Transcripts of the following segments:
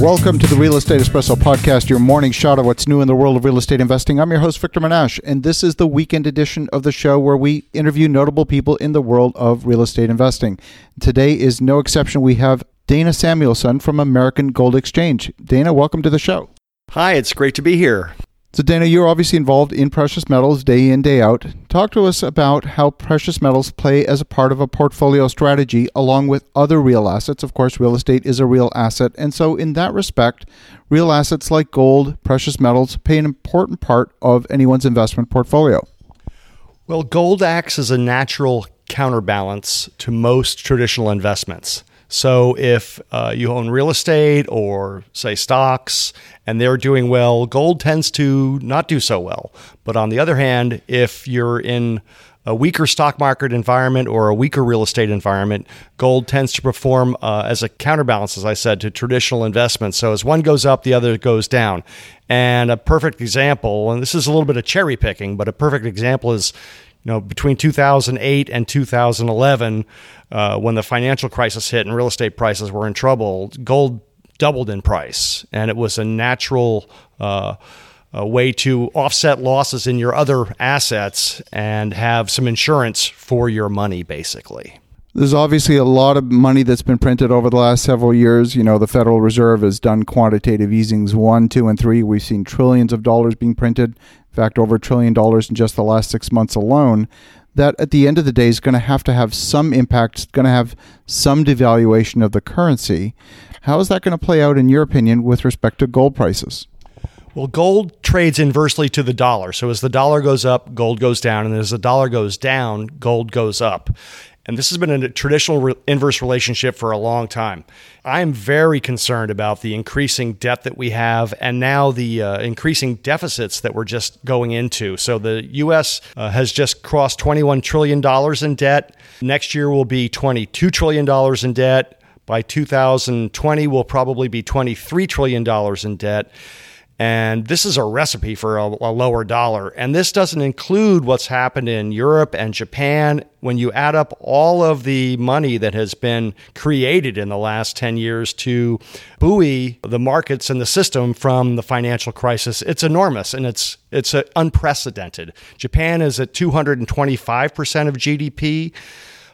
Welcome to the Real Estate Espresso Podcast, your morning shot of what's new in the world of real estate investing. I'm your host, Victor Menasce, and this is the weekend edition of the show where we interview notable people in the world of real estate investing. Today is no exception. We have Dana Samuelson from American Gold Exchange. Dana, welcome to the show. Hi, it's great to be here. So, Dana, you're obviously involved in precious metals day in, day out. Talk to us about how precious metals play as a part of a portfolio strategy along with other real assets. Of course, real estate is a real asset. And so, in that respect, real assets like gold, precious metals play an important part of anyone's investment portfolio. Well, gold acts as a natural counterbalance to most traditional investments. So if uh, you own real estate or, say, stocks and they're doing well, gold tends to not do so well. But on the other hand, if you're in a weaker stock market environment or a weaker real estate environment, gold tends to perform uh, as a counterbalance, as I said, to traditional investments. So as one goes up, the other goes down. And a perfect example, and this is a little bit of cherry picking, but a perfect example is you know, between 2008 and 2011, uh, when the financial crisis hit and real estate prices were in trouble, gold doubled in price, and it was a natural uh, a way to offset losses in your other assets and have some insurance for your money, basically. There's obviously a lot of money that's been printed over the last several years. You know, the Federal Reserve has done quantitative easings one, two, and three. We've seen trillions of dollars being printed In fact, over a trillion dollars in just the last six months alone, that at the end of the day is going to have to have some impact, it's going to have some devaluation of the currency. How is that going to play out, in your opinion, with respect to gold prices? Well, gold trades inversely to the dollar. So as the dollar goes up, gold goes down. And as the dollar goes down, gold goes up. And this has been a traditional re- inverse relationship for a long time. I am very concerned about the increasing debt that we have and now the uh, increasing deficits that we're just going into. So the U.S. Uh, has just crossed $21 trillion in debt. Next year will be $22 trillion in debt. By 2020, we'll probably be $23 trillion in debt. And this is a recipe for a, a, lower dollar. And this doesn't include what's happened in Europe and Japan. When you add up all of the money that has been created in the last 10 years to buoy the markets and the system from the financial crisis, it's enormous and it's, it's unprecedented. Japan is at 225% of GDP.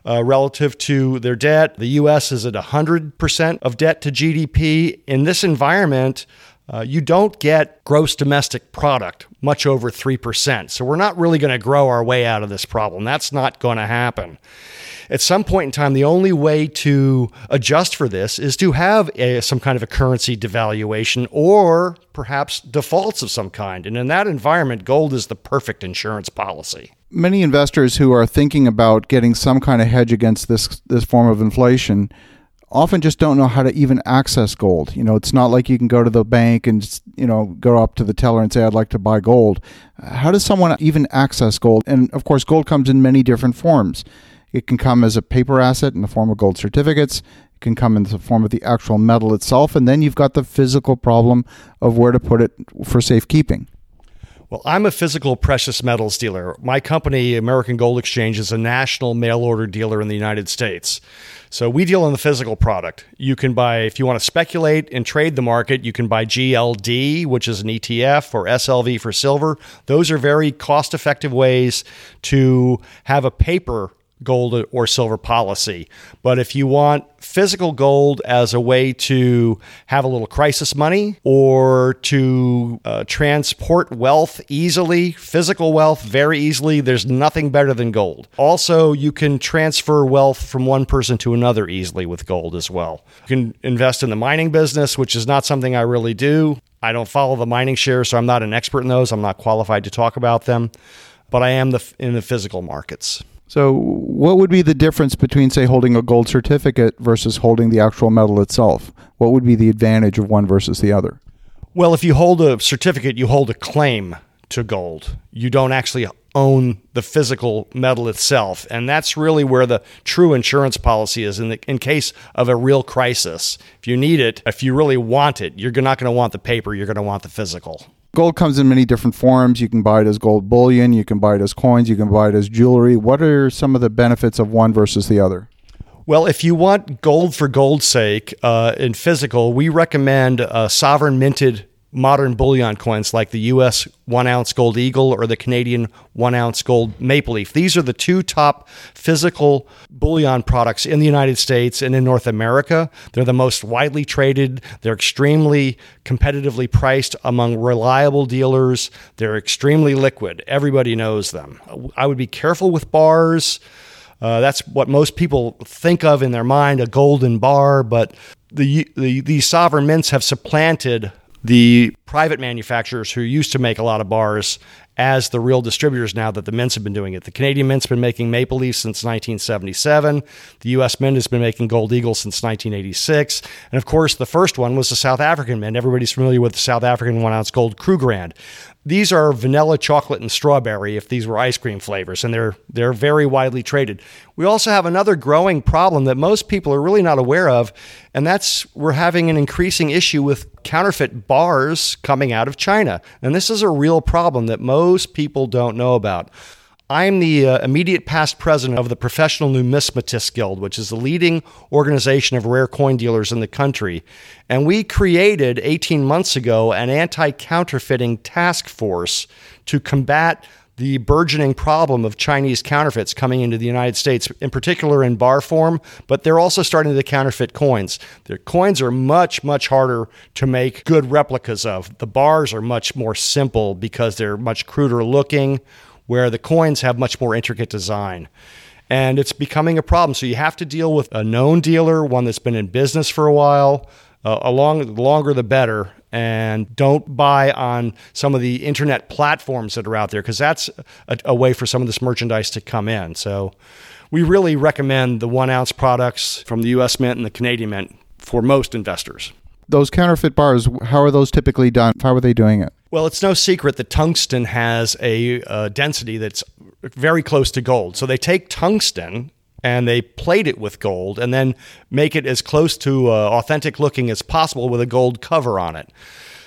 Uh, relative to their debt. The U.S. is at 100% of debt to GDP. In this environment, uh, you don't get gross domestic product much over 3%. So we're not really going to grow our way out of this problem. That's not going to happen. At some point in time, the only way to adjust for this is to have a, some kind of a currency devaluation or perhaps defaults of some kind. And in that environment, gold is the perfect insurance policy. Many investors who are thinking about getting some kind of hedge against this, this form of inflation often just don't know how to even access gold. You know, it's not like you can go to the bank and you know go up to the teller and say I'd like to buy gold. How does someone even access gold? And of course, gold comes in many different forms. It can come as a paper asset in the form of gold certificates. It can come in the form of the actual metal itself, and then you've got the physical problem of where to put it for safekeeping. Well, I'm a physical precious metals dealer. My company, American Gold Exchange, is a national mail order dealer in the United States. So we deal in the physical product. You can buy, if you want to speculate and trade the market, you can buy GLD, which is an ETF, or SLV for silver. Those are very cost effective ways to have a paper gold or silver policy. But if you want physical gold as a way to have a little crisis money or to uh, transport wealth easily, physical wealth very easily, there's nothing better than gold. Also, you can transfer wealth from one person to another easily with gold as well. You can invest in the mining business, which is not something I really do. I don't follow the mining shares, so I'm not an expert in those. I'm not qualified to talk about them, but I am the, in the physical markets. So, what would be the difference between, say, holding a gold certificate versus holding the actual metal itself? What would be the advantage of one versus the other? Well, if you hold a certificate, you hold a claim to gold. You don't actually own the physical metal itself. And that's really where the true insurance policy is in, the, in case of a real crisis. If you need it, if you really want it, you're not going to want the paper, you're going to want the physical. Gold comes in many different forms. You can buy it as gold bullion, you can buy it as coins, you can buy it as jewelry. What are some of the benefits of one versus the other? Well, if you want gold for gold's sake uh, in physical, we recommend uh, sovereign minted modern bullion coins like the US one ounce gold eagle or the Canadian one ounce gold maple leaf. These are the two top physical bullion products in the United States and in North America. They're the most widely traded, they're extremely competitively priced among reliable dealers, they're extremely liquid. Everybody knows them. I would be careful with bars. Uh, that's what most people think of in their mind a golden bar, but the, the, these sovereign mints have supplanted the private manufacturers who used to make a lot of bars as the real distributors now that the mints have been doing it. The Canadian Mint's been making Maple Leaf since 1977. The U.S. Mint has been making Gold Eagle since 1986. And of course, the first one was the South African Mint. Everybody's familiar with the South African one ounce gold Krugerrand. These are vanilla, chocolate, and strawberry if these were ice cream flavors, and they're they're very widely traded. We also have another growing problem that most people are really not aware of, and that's we're having an increasing issue with counterfeit bars coming out of China. And this is a real problem that most people don't know about. I'm the uh, immediate past president of the Professional Numismatists Guild, which is the leading organization of rare coin dealers in the country. And we created 18 months ago an anti counterfeiting task force to combat the burgeoning problem of Chinese counterfeits coming into the United States, in particular in bar form, but they're also starting to counterfeit coins. Their coins are much, much harder to make good replicas of. The bars are much more simple because they're much cruder looking where the coins have much more intricate design. And it's becoming a problem. So you have to deal with a known dealer, one that's been in business for a while. Uh, along, the longer the better. And don't buy on some of the internet platforms that are out there because that's a, a way for some of this merchandise to come in. So we really recommend the one ounce products from the US Mint and the Canadian Mint for most investors. Those counterfeit bars, how are those typically done? How are they doing it? Well, it's no secret that tungsten has a uh, density that's very close to gold. So they take tungsten and they plate it with gold and then make it as close to uh, authentic looking as possible with a gold cover on it.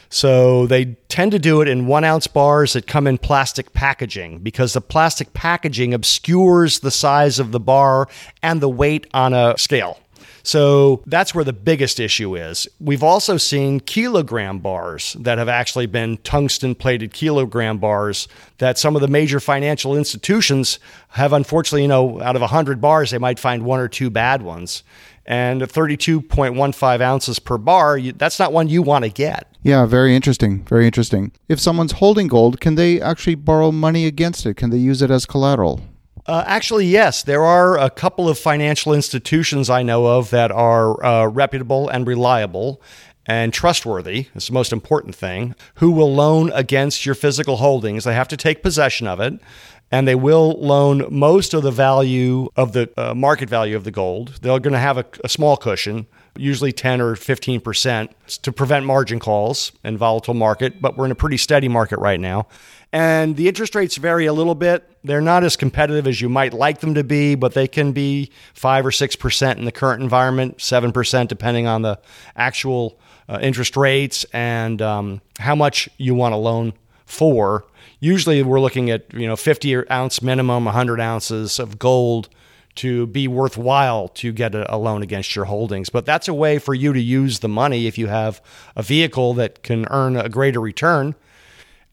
So they tend to do it in one ounce bars that come in plastic packaging because the plastic packaging obscures the size of the bar and the weight on a scale. So that's where the biggest issue is. We've also seen kilogram bars that have actually been tungsten plated kilogram bars that some of the major financial institutions have unfortunately, you know, out of 100 bars, they might find one or two bad ones. And 32.15 ounces per bar, that's not one you want to get. Yeah, very interesting. Very interesting. If someone's holding gold, can they actually borrow money against it? Can they use it as collateral? Uh, actually, yes. There are a couple of financial institutions I know of that are uh, reputable and reliable and trustworthy. It's the most important thing. Who will loan against your physical holdings? They have to take possession of it. And they will loan most of the value of the uh, market value of the gold. They're going to have a, a small cushion, usually 10 or 15%, to prevent margin calls in volatile market. But we're in a pretty steady market right now. And the interest rates vary a little bit. They're not as competitive as you might like them to be, but they can be 5 or 6% in the current environment, 7% depending on the actual uh, interest rates and um, how much you want to loan for. Usually we're looking at, you know, 50 ounce minimum, 100 ounces of gold to be worthwhile to get a, a, loan against your holdings. But that's a way for you to use the money if you have a vehicle that can earn a greater return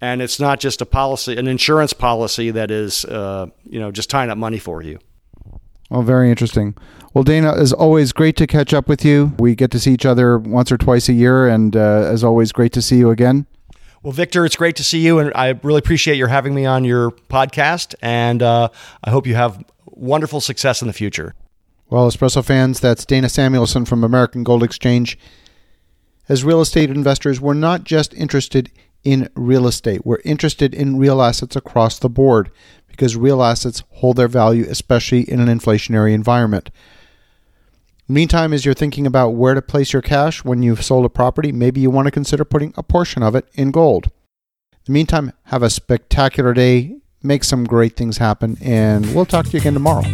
and it's not just a policy, an insurance policy that is, uh, you know, just tying up money for you. Well, very interesting. Well, Dana, as always, great to catch up with you. We get to see each other once or twice a year, and uh, as always, great to see you again. Well, Victor, it's great to see you, and I really appreciate your having me on your podcast. And uh, I hope you have wonderful success in the future. Well, Espresso fans, that's Dana Samuelson from American Gold Exchange. As real estate investors, we're not just interested in real estate. We're interested in real assets across the board because real assets hold their value, especially in an inflationary environment. Meantime, as you're thinking about where to place your cash when you've sold a property, maybe you want to consider putting a portion of it in gold. In the meantime, have a spectacular day, make some great things happen, and we'll talk to you again tomorrow.